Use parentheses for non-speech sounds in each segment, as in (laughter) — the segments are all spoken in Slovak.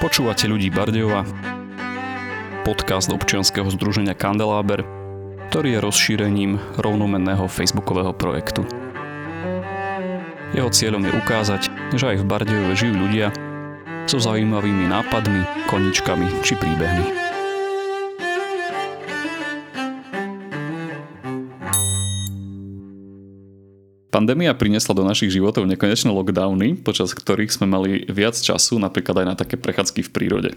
Počúvate ľudí Bardejova, podcast občianskeho združenia Kandeláber, ktorý je rozšírením rovnomenného facebookového projektu. Jeho cieľom je ukázať, že aj v Bardejove žijú ľudia so zaujímavými nápadmi, koničkami či príbehmi. Pandémia priniesla do našich životov nekonečné lockdowny, počas ktorých sme mali viac času napríklad aj na také prechádzky v prírode.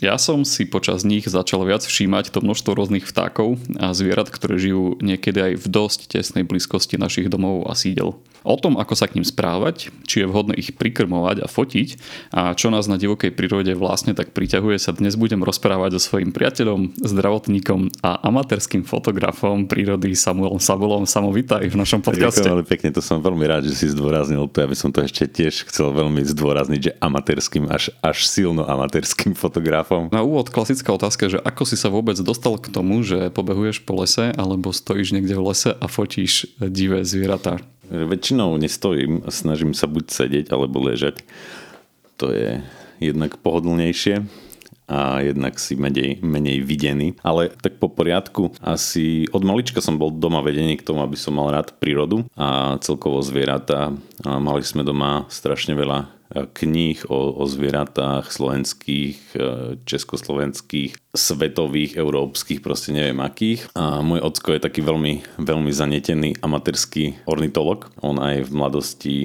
Ja som si počas nich začal viac všímať to množstvo rôznych vtákov a zvierat, ktoré žijú niekedy aj v dosť tesnej blízkosti našich domov a sídel. O tom, ako sa k ním správať, či je vhodné ich prikrmovať a fotiť a čo nás na divokej prírode vlastne tak priťahuje sa dnes budem rozprávať so svojím priateľom, zdravotníkom a amatérským fotografom prírody Samuelom Sabulom. Samo, vitaj v našom podcaste. Ďakujem veľmi pekne, to som veľmi rád, že si zdôraznil to. Ja by som to ešte tiež chcel veľmi zdôrazniť, že amatérským, až, až silno amatérským fotografom. Na úvod klasická otázka, že ako si sa vôbec dostal k tomu, že pobehuješ po lese alebo stojíš niekde v lese a fotíš divé zvieratá? Väčšinou nestojím, snažím sa buď sedieť alebo ležať. To je jednak pohodlnejšie a jednak si menej, menej videný. Ale tak po poriadku, asi od malička som bol doma vedený k tomu, aby som mal rád prírodu a celkovo zvieratá. Mali sme doma strašne veľa kníh o, o zvieratách slovenských, e, československých, svetových, európskych, proste neviem akých. A môj ocko je taký veľmi, veľmi zanetený amatérsky ornitolog. On aj v mladosti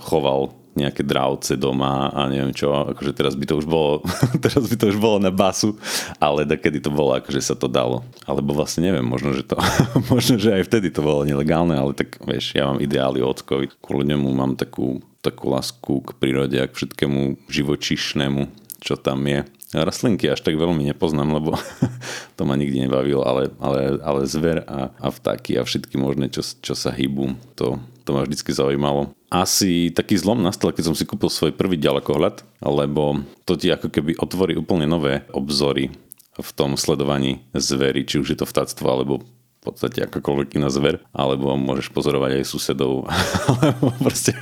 choval nejaké dravce doma a neviem čo, akože teraz by to už bolo, (laughs) teraz by to už bolo na basu, ale kedy to bolo, akože sa to dalo. Alebo vlastne neviem, možno, že to, (laughs) možno, že aj vtedy to bolo nelegálne, ale tak vieš, ja mám ideály ockovi, kvôli nemu mám takú takú lásku k prírode a k všetkému živočišnému, čo tam je. Rastlinky až tak veľmi nepoznám, lebo (laughs) to ma nikdy nebavilo, ale, ale, ale zver a, a vtáky a všetky možné, čo, čo sa hýbu, to, to ma vždycky zaujímalo. Asi taký zlom nastal, keď som si kúpil svoj prvý ďalekohľad, lebo to ti ako keby otvorí úplne nové obzory v tom sledovaní zvery, či už je to vtáctvo alebo podstate akokoľvek iná zver, alebo môžeš pozorovať aj susedov, (laughs) alebo proste,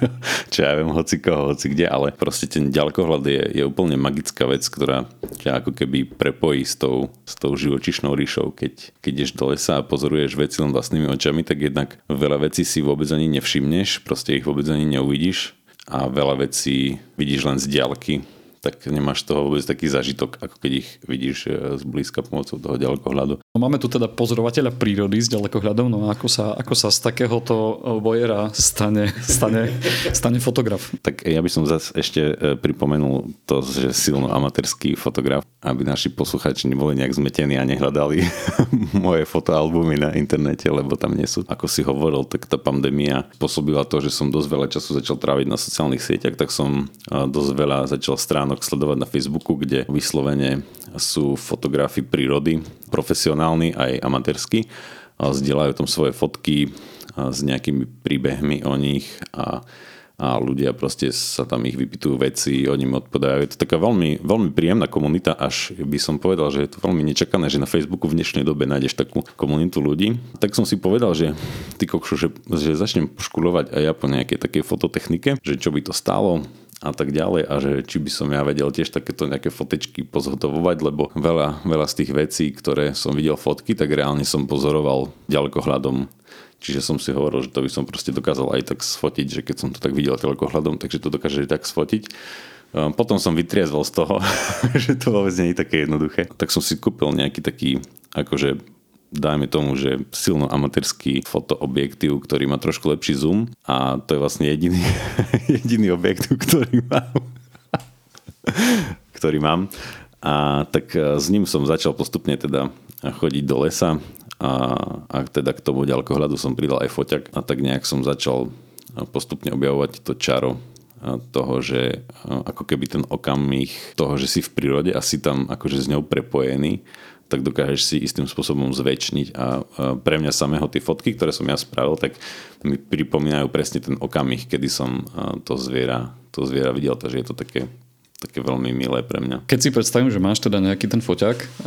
čo ja viem, hoci koho, hoci kde, ale proste ten ďalkohľad je, je úplne magická vec, ktorá ťa ako keby prepojí s tou, s tou živočišnou ríšou. Keď, keď ideš do lesa a pozoruješ veci len vlastnými očami, tak jednak veľa vecí si vôbec ani nevšimneš, proste ich vôbec ani neuvidíš a veľa vecí vidíš len z diaľky tak nemáš toho vôbec taký zažitok, ako keď ich vidíš e, zblízka pomocou toho ďalekohľadu. No, máme tu teda pozorovateľa prírody s ďalekohľadom, no ako sa, ako sa z takéhoto vojera stane, (laughs) stane, stane fotograf? Tak ja by som zase ešte e, pripomenul to, že silno amatérský fotograf, aby naši posluchači neboli nejak zmetení a nehľadali (laughs) moje fotoalbumy na internete, lebo tam nie sú. Ako si hovoril, tak tá pandémia spôsobila to, že som dosť veľa času začal tráviť na sociálnych sieťach, tak som e, dosť veľa začal strán stránok sledovať na Facebooku, kde vyslovene sú fotografy prírody, profesionálni aj amatérsky. Zdieľajú tam svoje fotky s nejakými príbehmi o nich a a ľudia proste sa tam ich vypitujú veci, oni im odpovedajú. Je to taká veľmi, veľmi príjemná komunita, až by som povedal, že je to veľmi nečakané, že na Facebooku v dnešnej dobe nájdeš takú komunitu ľudí. Tak som si povedal, že ty kokšo, že, že začnem škulovať aj ja po nejakej takej fototechnike, že čo by to stálo, a tak ďalej a že či by som ja vedel tiež takéto nejaké fotečky pozhotovovať, lebo veľa, veľa z tých vecí, ktoré som videl fotky, tak reálne som pozoroval ďalekohľadom. Čiže som si hovoril, že to by som proste dokázal aj tak sfotiť, že keď som to tak videl ďalekohľadom, takže to dokáže tak sfotiť. Ehm, potom som vytriezol z toho, (laughs) že to vôbec nie je také jednoduché. Tak som si kúpil nejaký taký akože dajme tomu, že silno amatérský fotoobjektív, ktorý má trošku lepší zoom a to je vlastne jediný, (laughs) jediný objektív, ktorý mám. (laughs) ktorý mám. A tak e, s ním som začal postupne teda chodiť do lesa a, a teda k tomu ďalkohľadu som pridal aj foťak a tak nejak som začal postupne objavovať to čaro toho, že e, ako keby ten okamih toho, že si v prírode a si tam akože s ňou prepojený tak dokážeš si istým spôsobom zväčšniť. A pre mňa samého tie fotky, ktoré som ja spravil, tak mi pripomínajú presne ten okamih, kedy som to zviera, to zviera videl, takže je to také také veľmi milé pre mňa. Keď si predstavím, že máš teda nejaký ten foťák,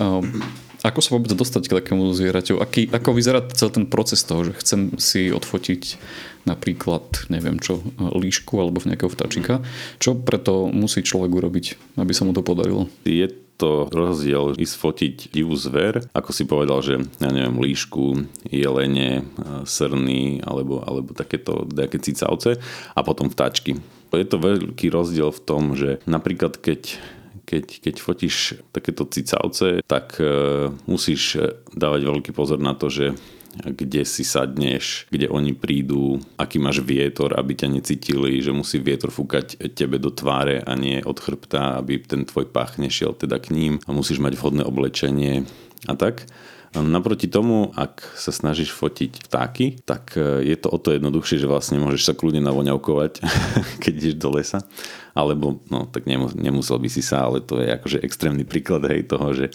ako sa vôbec dostať k takému zvieraťu? Aký, ako vyzerá celý ten proces toho, že chcem si odfotiť napríklad, neviem čo, líšku alebo nejakého vtáčika. Čo preto musí človek urobiť, aby sa mu to podarilo? Je to rozdiel ísť fotiť divú zver, ako si povedal, že ja neviem, líšku, jelene, srny alebo, alebo takéto nejaké cicavce a potom vtáčky. Je to veľký rozdiel v tom, že napríklad keď keď, keď fotíš takéto cicavce, tak e, musíš dávať veľký pozor na to, že kde si sadneš, kde oni prídu, aký máš vietor, aby ťa necítili, že musí vietor fúkať tebe do tváre a nie od chrbta, aby ten tvoj pach nešiel teda k ním a musíš mať vhodné oblečenie a tak. Naproti tomu, ak sa snažíš fotiť vtáky, tak e, je to o to jednoduchšie, že vlastne môžeš sa kľudne navoňavkovať, (laughs) keď ideš do lesa. Alebo, no tak nemusel by si sa, ale to je akože extrémny príklad hej, toho, že,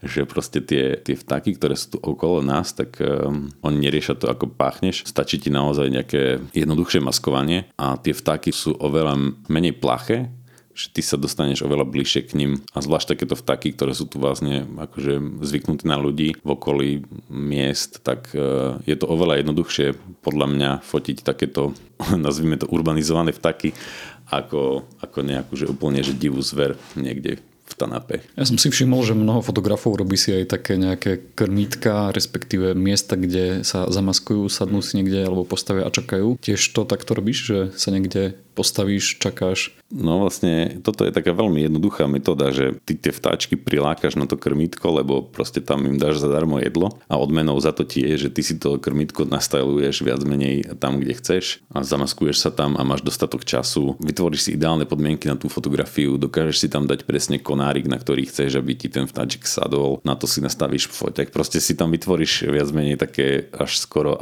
že proste tie, tie vtáky, ktoré sú tu okolo nás, tak um, oni neriešia to, ako páchneš. Stačí ti naozaj nejaké jednoduchšie maskovanie a tie vtáky sú oveľa menej plaché, že ty sa dostaneš oveľa bližšie k ním a zvlášť takéto vtáky, ktoré sú tu vlastne akože zvyknutí na ľudí v okolí miest, tak e, je to oveľa jednoduchšie podľa mňa fotiť takéto, (laughs) nazvime to urbanizované vtáky, ako, ako nejakú, že úplne že divú zver niekde Tanape. Ja som si všimol, že mnoho fotografov robí si aj také nejaké krmítka, respektíve miesta, kde sa zamaskujú, sadnú si niekde alebo postavia a čakajú. Tiež to takto robíš, že sa niekde postavíš, čakáš? No vlastne, toto je taká veľmi jednoduchá metóda, že ty tie vtáčky prilákaš na to krmítko, lebo proste tam im dáš zadarmo jedlo a odmenou za to ti je, že ty si to krmítko nastajluješ viac menej tam, kde chceš a zamaskuješ sa tam a máš dostatok času. Vytvoríš si ideálne podmienky na tú fotografiu, dokážeš si tam dať presne konárik, na ktorý chceš, aby ti ten vtáčik sadol, na to si nastavíš foťak. Proste si tam vytvoríš viac menej také až skoro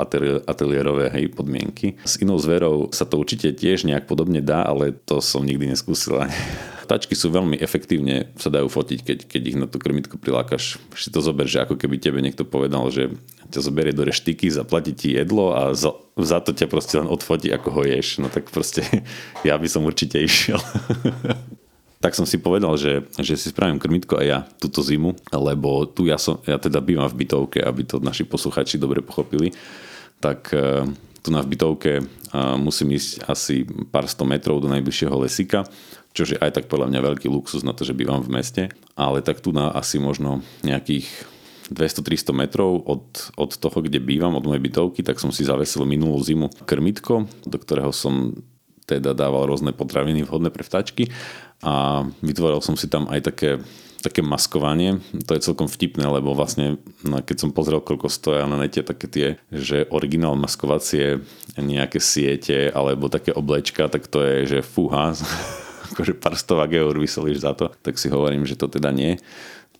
ateliérové hej, podmienky. S inou zverou sa to určite tiež nejak pod pravdepodobne dá, ale to som nikdy neskúsil. (laughs) Tačky sú veľmi efektívne, sa dajú fotiť, keď, keď ich na tú krmitku prilákaš. Si to zober, že ako keby tebe niekto povedal, že ťa zoberie do reštiky, zaplatí ti jedlo a za, za to ťa proste len odfotí, ako ho ješ. No tak proste (laughs) ja by som určite išiel. (laughs) tak som si povedal, že, že si spravím krmitko aj ja túto zimu, lebo tu ja, som, ja teda bývam v bytovke, aby to naši posluchači dobre pochopili, tak eh, tu na bytovke musím ísť asi pár sto metrov do najbližšieho lesika, čo je aj tak podľa mňa veľký luxus na to, že bývam v meste, ale tak tu na asi možno nejakých 200-300 metrov od, od toho, kde bývam, od mojej bytovky, tak som si zavesil minulú zimu krmitko, do ktorého som teda dával rôzne potraviny vhodné pre vtáčky a vytvoril som si tam aj také také maskovanie, to je celkom vtipné, lebo vlastne no, keď som pozrel, koľko stoja na nete také tie, že originál maskovacie nejaké siete alebo také oblečka, tak to je, že fúha, (laughs) akože pár stovák eur vysolíš za to, tak si hovorím, že to teda nie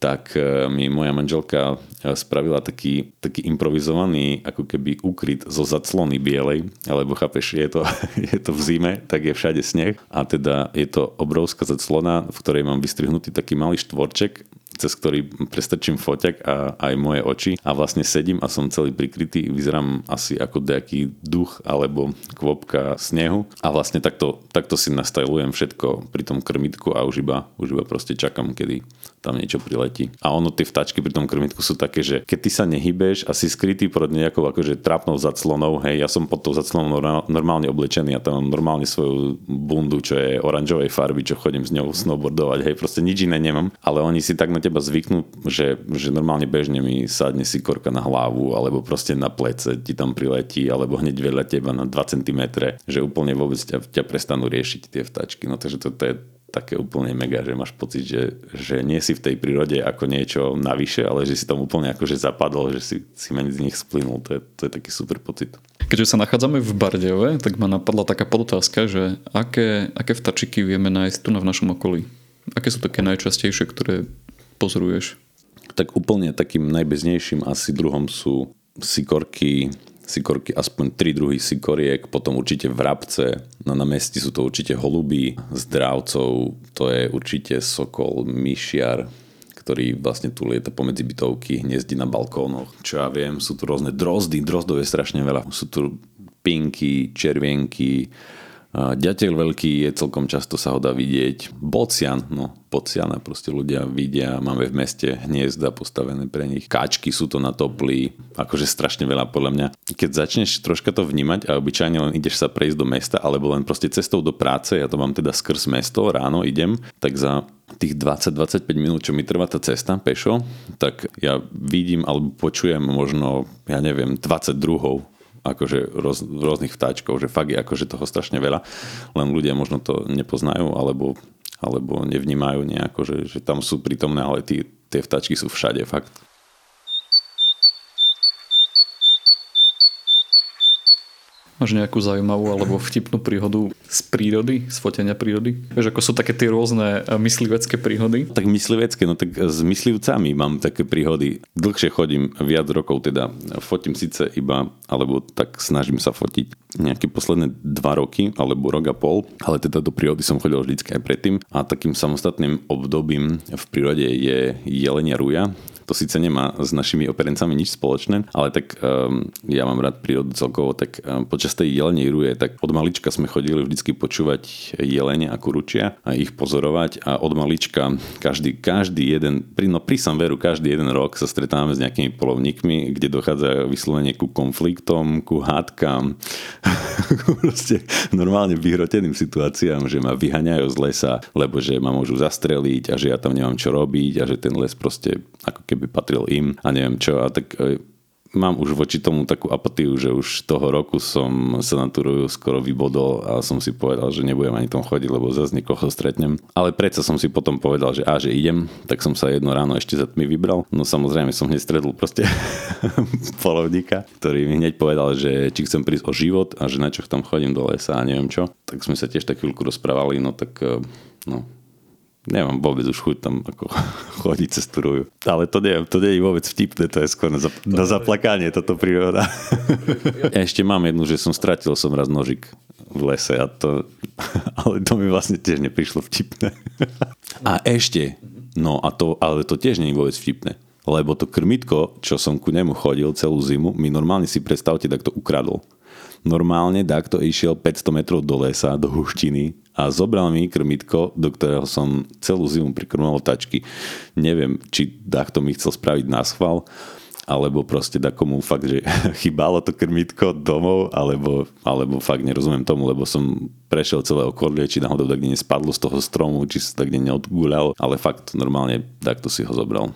tak e, mi moja manželka e, spravila taký, taký improvizovaný ako keby ukryt zo zaclony bielej, alebo chápeš, je to, (laughs) je to v zime, tak je všade sneh. A teda je to obrovská zaclona, v ktorej mám vystrihnutý taký malý štvorček cez ktorý prestrčím foťak a aj moje oči. A vlastne sedím a som celý prikrytý, vyzerám asi ako nejaký duch alebo kvopka snehu. A vlastne takto, takto si nastajlujem všetko pri tom krmitku a už iba, už iba proste čakám, kedy tam niečo priletí. A ono, tie vtačky pri tom krmitku sú také, že keď ty sa nehybeš a si skrytý pod nejakou akože trápnou zaclonou, hej, ja som pod tou zaclonou normálne oblečený a tam mám normálne svoju bundu, čo je oranžovej farby, čo chodím s ňou snowboardovať, hej, proste nič iné nemám, ale oni si tak na teba zvyknú, že, že normálne bežne mi sadne si korka na hlavu alebo proste na plece ti tam priletí alebo hneď vedľa teba na 2 cm, že úplne vôbec ťa, ťa prestanú riešiť tie vtačky. No takže to, to je také úplne mega, že máš pocit, že, že nie si v tej prírode ako niečo navyše, ale že si tam úplne akože zapadol, že si, si medzi nich splynul. To je, to je taký super pocit. Keďže sa nachádzame v Bardejove, tak ma napadla taká podotázka, že aké, aké vtačiky vieme nájsť tu na v našom okolí? Aké sú také najčastejšie, ktoré pozoruješ? Tak úplne takým najbeznejším asi druhom sú sikorky, sikorky, aspoň tri druhy sikoriek, potom určite vrabce, no na mesti sú to určite holuby, zdravcov, to je určite sokol, myšiar, ktorý vlastne tu lieta pomedzi bytovky, hniezdi na balkónoch. Čo ja viem, sú tu rôzne drozdy, drozdov je strašne veľa. Sú tu pinky, červienky, Ďateľ veľký je, celkom často sa ho dá vidieť. Bocian, no bociana proste ľudia vidia, máme v meste hniezda postavené pre nich. Káčky sú to na toplí, akože strašne veľa podľa mňa. Keď začneš troška to vnímať a obyčajne len ideš sa prejsť do mesta alebo len proste cestou do práce, ja to mám teda skrz mesto, ráno idem, tak za tých 20-25 minút, čo mi trvá tá cesta pešo, tak ja vidím alebo počujem možno, ja neviem, 20 druhov akože roz, rôznych vtáčkov, že fakt je akože toho strašne veľa, len ľudia možno to nepoznajú alebo, alebo nevnímajú nejako, že, že tam sú prítomné, ale tí, tie vtáčky sú všade fakt. Máš nejakú zaujímavú alebo vtipnú príhodu z prírody, z fotenia prírody? Vieš, ako sú také tie rôzne e, myslivecké príhody? Tak myslivecké, no tak s myslivcami mám také príhody. Dlhšie chodím, viac rokov teda. Fotím síce iba, alebo tak snažím sa fotiť nejaké posledné dva roky, alebo rok a pol, ale teda do prírody som chodil vždycky aj predtým. A takým samostatným obdobím v prírode je jelenia ruja, to síce nemá s našimi operencami nič spoločné, ale tak um, ja mám rád prírodu celkovo, tak um, počas tej jelenej ruje, tak od malička sme chodili vždycky počúvať jelene a kuručia a ich pozorovať a od malička každý, každý jeden, pri, no pri veru, každý jeden rok sa stretávame s nejakými polovníkmi, kde dochádza vyslovene ku konfliktom, ku hádkam, (laughs) proste normálne vyhroteným situáciám, že ma vyhaňajú z lesa, lebo že ma môžu zastreliť a že ja tam nemám čo robiť a že ten les proste ako keby by patril im a neviem čo. A tak e, mám už voči tomu takú apatiu, že už toho roku som sa na tú skoro vybodol a som si povedal, že nebudem ani tom chodiť, lebo zase niekoho stretnem. Ale predsa som si potom povedal, že a že idem, tak som sa jedno ráno ešte za tmy vybral. No samozrejme som hneď stretol proste (laughs) polovníka, ktorý mi hneď povedal, že či chcem prísť o život a že na čo tam chodím do lesa a neviem čo. Tak sme sa tiež tak chvíľku rozprávali, no tak e, no, nemám vôbec už chuť tam ako (laughs) chodiť cez tú Ale to nie, to nie je vôbec vtipné, to je skôr na, zap- na zaplakanie toto príroda. (laughs) ja ešte mám jednu, že som stratil som raz nožik v lese a to, (laughs) ale to mi vlastne tiež neprišlo vtipné. a ešte, no a to, ale to tiež nie je vôbec vtipné. Lebo to krmitko, čo som ku nemu chodil celú zimu, mi normálne si predstavte, tak to ukradol. Normálne takto išiel 500 metrov do lesa, do huštiny a zobral mi krmitko, do ktorého som celú zimu prikrmoval tačky. Neviem, či takto mi chcel spraviť na schvál, alebo proste komu fakt, že (laughs) chýbalo to krmitko domov, alebo, alebo fakt nerozumiem tomu, lebo som prešiel celé okolie, či náhodou tak nespadlo z toho stromu, či sa tak neodgúľal, ale fakt normálne takto si ho zobral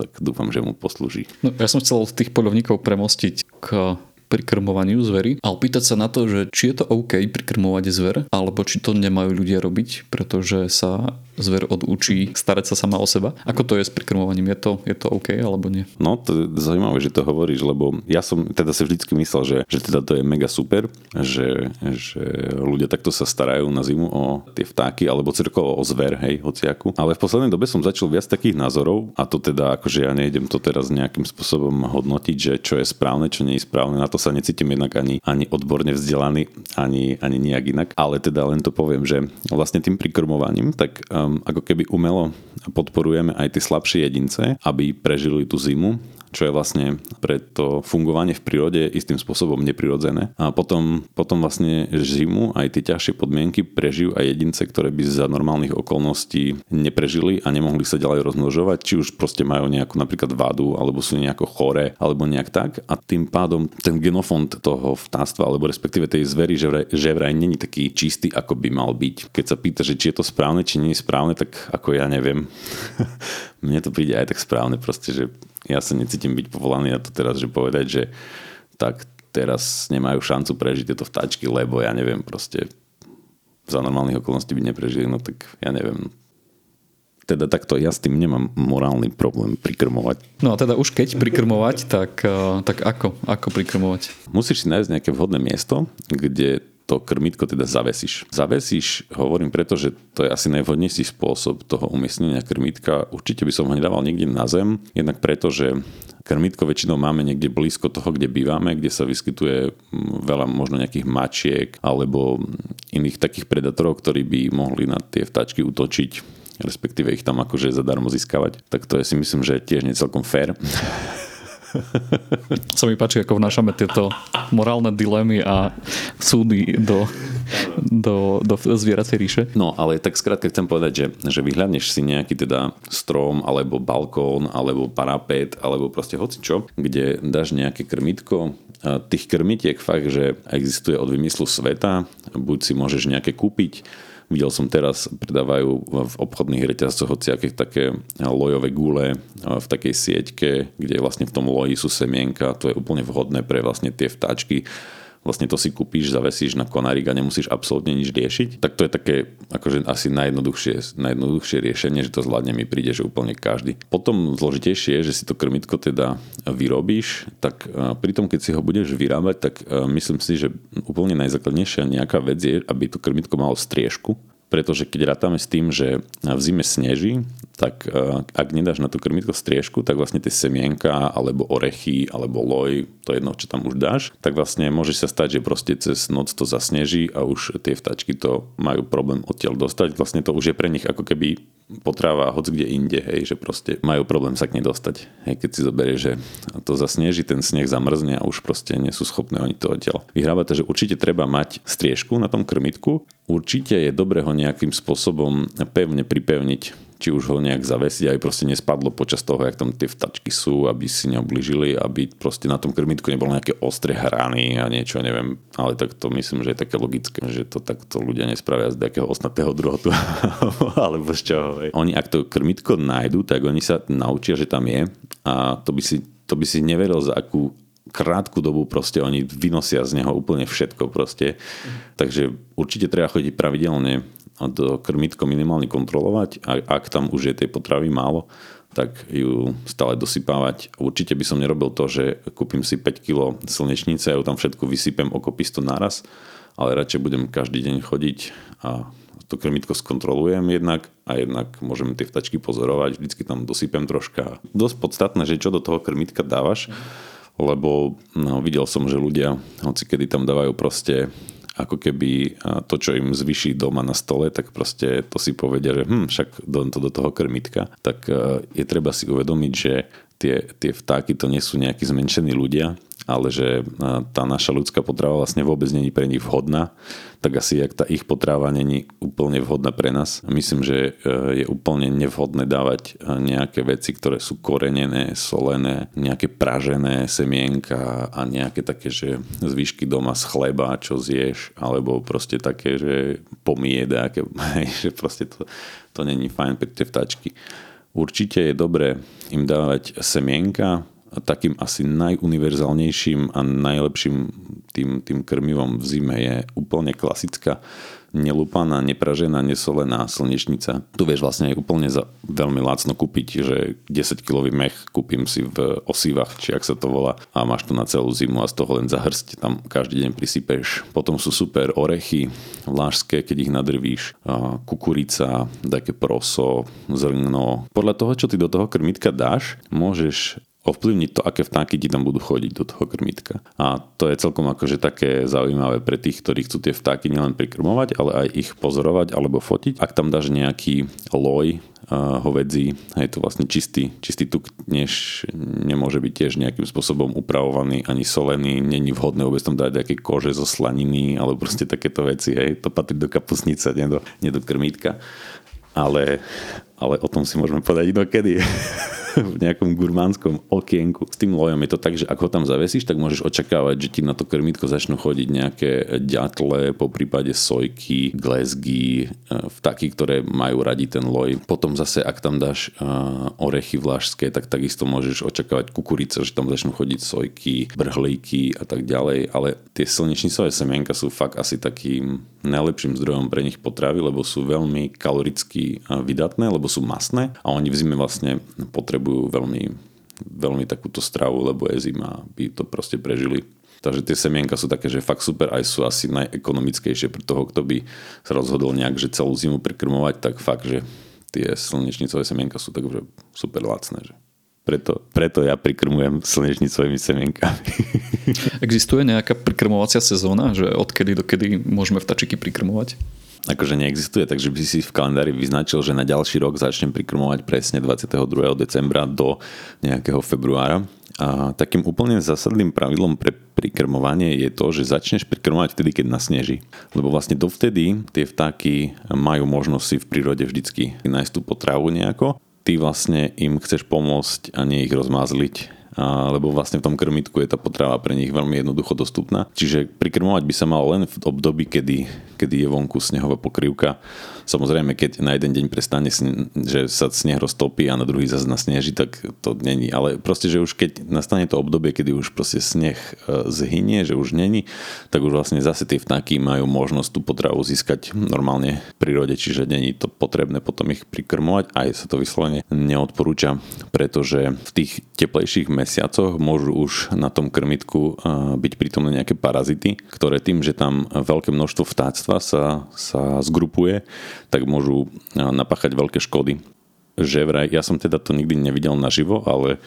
tak dúfam, že mu poslúži. No, ja som chcel tých polovníkov premostiť k pri krmovaniu zvery a opýtať sa na to, že či je to OK prikrmovať zver, alebo či to nemajú ľudia robiť, pretože sa zver odučí starať sa sama o seba. Ako to je s prikrmovaním? Je to, je to OK alebo nie? No, to je zaujímavé, že to hovoríš, lebo ja som teda si vždycky myslel, že, že teda to je mega super, že, že ľudia takto sa starajú na zimu o tie vtáky alebo celkovo o zver, hej, hociaku. Ale v poslednej dobe som začal viac takých názorov a to teda akože ja nejdem to teraz nejakým spôsobom hodnotiť, že čo je správne, čo nie je správne. Na to sa necítim jednak ani, ani odborne vzdelaný, ani, ani nejak inak. Ale teda len to poviem, že vlastne tým prikrmovaním, tak um, ako keby umelo podporujeme aj tie slabšie jedince, aby prežili tú zimu čo je vlastne pre to fungovanie v prírode istým spôsobom neprirodzené. A potom, potom vlastne zimu aj tie ťažšie podmienky prežijú aj jedince, ktoré by za normálnych okolností neprežili a nemohli sa ďalej rozmnožovať, či už proste majú nejakú napríklad vádu, alebo sú nejako chore, alebo nejak tak. A tým pádom ten genofond toho vtáctva, alebo respektíve tej zvery, že vraj, že vraj není taký čistý, ako by mal byť. Keď sa pýta, že či je to správne, či nie je správne, tak ako ja neviem. (laughs) Mne to príde aj tak správne proste, že ja sa necítim byť povolaný na to teraz, že povedať, že tak teraz nemajú šancu prežiť tieto vtáčky, lebo ja neviem, proste za normálnych okolností by neprežili, no tak ja neviem. Teda takto ja s tým nemám morálny problém prikrmovať. No a teda už keď prikrmovať, tak, eh, tak ako? Ako prikrmovať? Musíš si nájsť nejaké vhodné miesto, kde to krmitko teda zavesíš. Zavesíš, hovorím preto, že to je asi najvhodnejší spôsob toho umiestnenia krmitka. Určite by som ho nedával niekde na zem, jednak preto, že krmitko väčšinou máme niekde blízko toho, kde bývame, kde sa vyskytuje veľa možno nejakých mačiek alebo iných takých predatorov, ktorí by mohli na tie vtáčky utočiť respektíve ich tam akože zadarmo získavať. Tak to je si myslím, že tiež necelkom fér. (laughs) (laughs) Sa mi páči, ako vnášame tieto morálne dilemy a súdy do do, do zvieracej ríše. No, ale tak skrátka chcem povedať, že, že vyhľadneš si nejaký teda strom, alebo balkón, alebo parapet, alebo proste hocičo, kde dáš nejaké krmitko. Tých krmitiek fakt, že existuje od vymyslu sveta, buď si môžeš nejaké kúpiť, Videl som teraz, predávajú v obchodných reťazcoch hociaké také lojové gule v takej sieťke, kde vlastne v tom loji sú semienka. To je úplne vhodné pre vlastne tie vtáčky vlastne to si kúpíš, zavesíš na konárik a nemusíš absolútne nič riešiť. Tak to je také akože asi najjednoduchšie, najjednoduchšie riešenie, že to zvládne mi príde, že úplne každý. Potom zložitejšie je, že si to krmitko teda vyrobíš, tak pri tom, keď si ho budeš vyrábať, tak myslím si, že úplne najzákladnejšia nejaká vec je, aby to krmitko malo striežku, pretože keď rátame s tým, že v zime sneží, tak e, ak nedáš na to krmitko striežku, tak vlastne tie semienka alebo orechy alebo loj, to jedno, čo tam už dáš, tak vlastne môže sa stať, že proste cez noc to zasneží a už tie vtačky to majú problém odtiaľ dostať. Vlastne to už je pre nich ako keby potrava hoď kde inde, hej, že proste majú problém sa k nej dostať. Hej, keď si zoberie, že to zasneží, ten sneh zamrzne a už proste nie sú schopné oni to odtiaľ vyhrávať. Takže určite treba mať striežku na tom krmitku. Určite je dobre ho nejakým spôsobom pevne pripevniť či už ho nejak zavesiť, aby proste nespadlo počas toho, jak tam tie vtačky sú, aby si neobližili, aby proste na tom krmitku nebolo nejaké ostré hrany a niečo, neviem. Ale tak to myslím, že je také logické, že to takto ľudia nespravia z nejakého osnatého drotu (laughs) alebo z čoho. Hej. Oni ak to krmitko nájdu, tak oni sa naučia, že tam je a to by si, to by si neveril, za akú krátku dobu proste oni vynosia z neho úplne všetko proste. Mm. Takže určite treba chodiť pravidelne to krmitko minimálne kontrolovať a ak tam už je tej potravy málo, tak ju stále dosypávať. Určite by som nerobil to, že kúpim si 5 kg slnečnice a ju tam všetko vysypem okopisto naraz, ale radšej budem každý deň chodiť a to krmitko skontrolujem jednak a jednak môžem tie vtačky pozorovať, vždycky tam dosypem troška. Dosť podstatné, že čo do toho krmitka dávaš, lebo no, videl som, že ľudia, hoci kedy tam dávajú proste ako keby to, čo im zvyší doma na stole, tak proste to si povedia, že hm, však dom to do toho krmitka. Tak e, je treba si uvedomiť, že tie, tie vtáky to nie sú nejakí zmenšení ľudia, ale že tá naša ľudská potrava vlastne vôbec není pre nich vhodná, tak asi jak tá ich potrava není úplne vhodná pre nás. Myslím, že e, je úplne nevhodné dávať e, nejaké veci, ktoré sú korenené, solené, nejaké pražené semienka a nejaké také, že zvyšky doma z chleba, čo zješ, alebo proste také, že pomie nejaké, (laughs) že proste to, to není fajn pre tie vtáčky. Určite je dobré im dávať semienka, takým asi najuniverzálnejším a najlepším tým, tým krmivom v zime. Je úplne klasická nelúpaná, nepražená, nesolená slnečnica. Tu vieš vlastne aj úplne za veľmi lácno kúpiť, že 10 kilový mech kúpim si v osívach, či ak sa to volá a máš to na celú zimu a z toho len zahrst tam každý deň prisypeš. Potom sú super orechy vlážské, keď ich nadrvíš, kukurica, také proso, zrno. Podľa toho, čo ty do toho krmitka dáš, môžeš ovplyvniť to, aké vtáky ti tam budú chodiť do toho krmitka. A to je celkom akože také zaujímavé pre tých, ktorí chcú tie vtáky nielen prikrmovať, ale aj ich pozorovať alebo fotiť. Ak tam dáš nejaký loj uh, hovedzí, je to vlastne čistý, čistý tuk, než nemôže byť tiež nejakým spôsobom upravovaný ani solený, není vhodné vôbec tam dať nejaké kože zo slaniny alebo proste takéto veci, hej, to patrí do kapusnice, nie do, nie do krmítka. Ale, ale o tom si môžeme povedať inokedy. (laughs) v nejakom gurmánskom okienku. S tým lojom je to tak, že ak ho tam zavesíš, tak môžeš očakávať, že ti na to krmítko začnú chodiť nejaké ďatle, po prípade sojky, glezgy, e, vtáky, ktoré majú radi ten loj. Potom zase, ak tam dáš e, orechy vlašské, tak takisto môžeš očakávať kukurice, že tam začnú chodiť sojky, brhlíky a tak ďalej. Ale tie slnečnicové semienka sú fakt asi takým najlepším zdrojom pre nich potravy, lebo sú veľmi kaloricky e, vydatné, lebo sú masné a oni v zime vlastne potrebujú veľmi, veľmi takúto stravu, lebo je zima, aby to proste prežili. Takže tie semienka sú také, že fakt super, aj sú asi najekonomickejšie pre toho, kto by sa rozhodol nejak, že celú zimu prekrmovať, tak fakt, že tie slnečnicové semienka sú tak, že super lacné. Že preto, preto ja prikrmujem slnečnicovými semienkami. Existuje nejaká prikrmovacia sezóna, že odkedy do kedy môžeme vtačiky prikrmovať? Akože neexistuje, takže by si v kalendári vyznačil, že na ďalší rok začnem prikrmovať presne 22. decembra do nejakého februára A takým úplne zásadným pravidlom pre prikrmovanie je to, že začneš prikrmovať vtedy, keď nasneží. Lebo vlastne dovtedy tie vtáky majú možnosť si v prírode vždycky nájsť tú potravu nejako. Ty vlastne im chceš pomôcť a nie ich rozmázliť lebo vlastne v tom krmitku je tá potrava pre nich veľmi jednoducho dostupná. Čiže prikrmovať by sa malo len v období, kedy, kedy je vonku snehová pokrývka. Samozrejme, keď na jeden deň prestane, že sa sneh roztopí a na druhý zase nasneží, tak to není. Ale proste, že už keď nastane to obdobie, kedy už proste sneh e, zhynie, že už není, tak už vlastne zase tie vtáky majú možnosť tú potravu získať normálne v prírode, čiže není to potrebné potom ich prikrmovať. Aj sa to vyslovene neodporúča, pretože v tých teplejších mesiacoch môžu už na tom krmitku byť prítomné nejaké parazity, ktoré tým, že tam veľké množstvo vtáctva sa, sa zgrupuje, tak môžu napáchať veľké škody. Že vraj, ja som teda to nikdy nevidel naživo, ale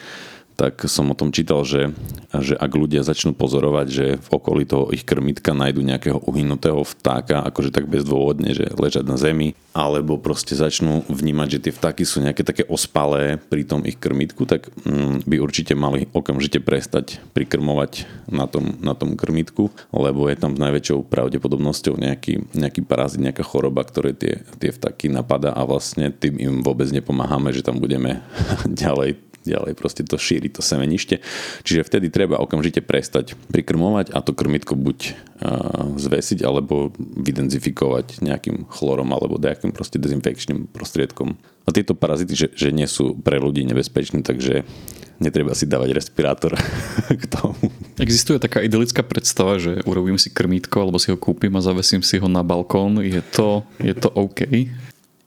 tak som o tom čítal, že, že ak ľudia začnú pozorovať, že v okolí toho ich krmitka nájdu nejakého uhynutého vtáka, akože tak bezdôvodne, že ležať na zemi, alebo proste začnú vnímať, že tie vtáky sú nejaké také ospalé pri tom ich krmitku, tak mm, by určite mali okamžite prestať prikrmovať na tom, na tom krmitku, lebo je tam s najväčšou pravdepodobnosťou nejaký, nejaký parazit, nejaká choroba, ktoré tie, tie vtáky napadá a vlastne tým im vôbec nepomáhame, že tam budeme (laughs) ďalej ďalej proste to šíri to semenište. Čiže vtedy treba okamžite prestať prikrmovať a to krmitko buď uh, zvesiť alebo vydenzifikovať nejakým chlorom alebo nejakým proste dezinfekčným prostriedkom. A tieto parazity, že, že nie sú pre ľudí nebezpečné, takže netreba si dávať respirátor (laughs) k tomu. Existuje taká idylická predstava, že urobím si krmítko alebo si ho kúpim a zavesím si ho na balkón. Je to, je to OK?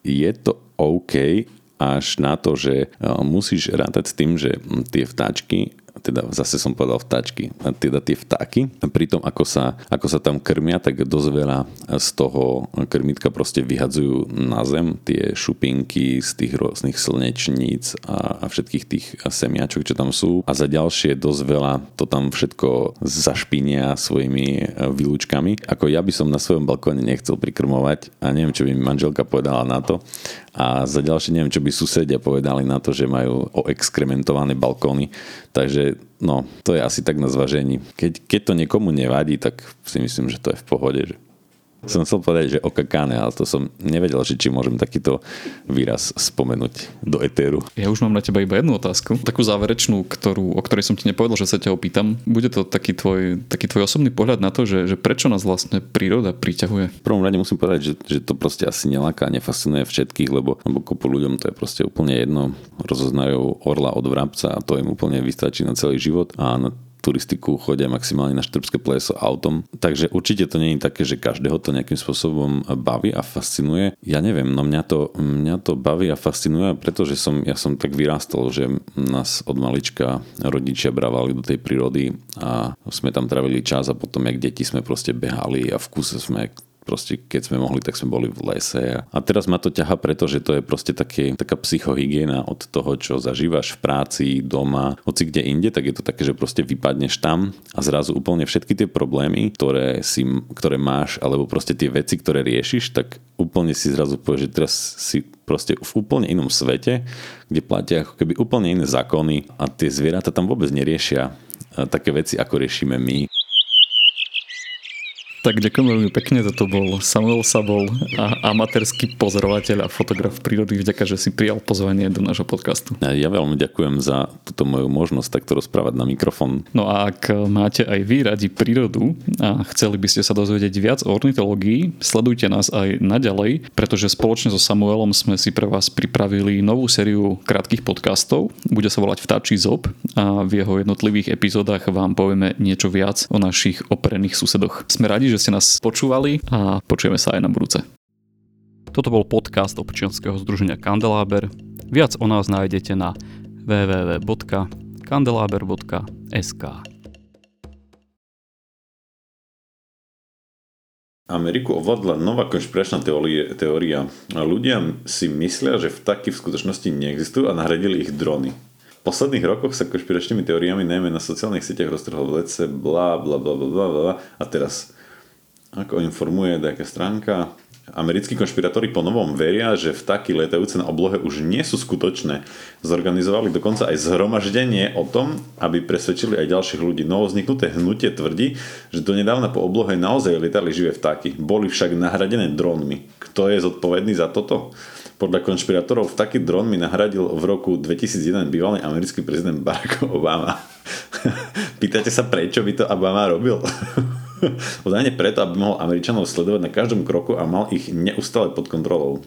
Je to OK, až na to, že musíš rátať s tým, že tie vtáčky teda zase som povedal vtáčky, teda tie vtáky. Pri tom, ako sa, ako sa tam krmia, tak dosť veľa z toho krmitka proste vyhadzujú na zem tie šupinky z tých rôznych slnečníc a, a všetkých tých semiačok, čo tam sú. A za ďalšie dosť veľa to tam všetko zašpinia svojimi e, výlučkami. Ako ja by som na svojom balkóne nechcel prikrmovať a neviem, čo by mi manželka povedala na to. A za ďalšie neviem, čo by susedia povedali na to, že majú oexkrementované balkóny. Takže no, to je asi tak na zvažení. Keď, keď to niekomu nevadí, tak si myslím, že to je v pohode. Že som chcel povedať, že okakáne, ale to som nevedel, že či môžem takýto výraz spomenúť do etéru. Ja už mám na teba iba jednu otázku, takú záverečnú, ktorú, o ktorej som ti nepovedal, že sa ťa opýtam. Bude to taký tvoj, taký tvoj osobný pohľad na to, že, že prečo nás vlastne príroda priťahuje? V prvom rade musím povedať, že, že to proste asi neláka, nefascinuje všetkých, lebo, lebo kopu ľuďom to je proste úplne jedno. Rozoznajú orla od vrabca a to im úplne vystačí na celý život a na turistiku chodia maximálne na Štrbské pleso autom. Takže určite to nie je také, že každého to nejakým spôsobom baví a fascinuje. Ja neviem, no mňa to, mňa to baví a fascinuje, pretože som, ja som tak vyrástol, že nás od malička rodičia bravali do tej prírody a sme tam travili čas a potom, jak deti sme proste behali a v kuse sme proste keď sme mohli, tak sme boli v lese. A teraz ma to ťaha, pretože to je proste také, taká psychohygiena od toho, čo zažívaš v práci, doma, hoci kde inde, tak je to také, že proste vypadneš tam a zrazu úplne všetky tie problémy, ktoré, si, ktoré máš, alebo proste tie veci, ktoré riešiš, tak úplne si zrazu povieš, že teraz si proste v úplne inom svete, kde platia ako keby úplne iné zákony a tie zvieratá tam vôbec neriešia také veci, ako riešime my. Tak ďakujem veľmi pekne, toto bol Samuel Sabol, a amatérsky pozorovateľ a fotograf prírody. Vďaka, že si prijal pozvanie do nášho podcastu. Ja veľmi ďakujem za túto moju možnosť takto rozprávať na mikrofón. No a ak máte aj vy radi prírodu a chceli by ste sa dozvedieť viac o ornitológii, sledujte nás aj naďalej, pretože spoločne so Samuelom sme si pre vás pripravili novú sériu krátkých podcastov. Bude sa volať Vtáčí zob a v jeho jednotlivých epizódach vám povieme niečo viac o našich operených susedoch. Sme radi, že že ste nás počúvali a počujeme sa aj na budúce. Toto bol podcast občianskeho združenia Kandeláber. Viac o nás nájdete na www.kandelaber.sk Ameriku ovládla nová konšpiračná teória. Ľudia si myslia, že vtáky v skutočnosti neexistujú a nahradili ich drony. V posledných rokoch sa konšpiračnými teóriami najmä na sociálnych sieťach roztrhol v lece, bla bla bla bla bla bla a teraz ako informuje nejaká stránka, Americkí konšpirátori po novom veria, že vtáky letajúce na oblohe už nie sú skutočné. Zorganizovali dokonca aj zhromaždenie o tom, aby presvedčili aj ďalších ľudí. Novo vzniknuté hnutie tvrdí, že do nedávna po oblohe naozaj lietali živé vtáky. Boli však nahradené drónmi. Kto je zodpovedný za toto? Podľa konšpirátorov taký dron mi nahradil v roku 2001 bývalý americký prezident Barack Obama. (laughs) Pýtate sa, prečo by to Obama robil? (laughs) (laughs) Údajne preto, aby mohol Američanov sledovať na každom kroku a mal ich neustále pod kontrolou.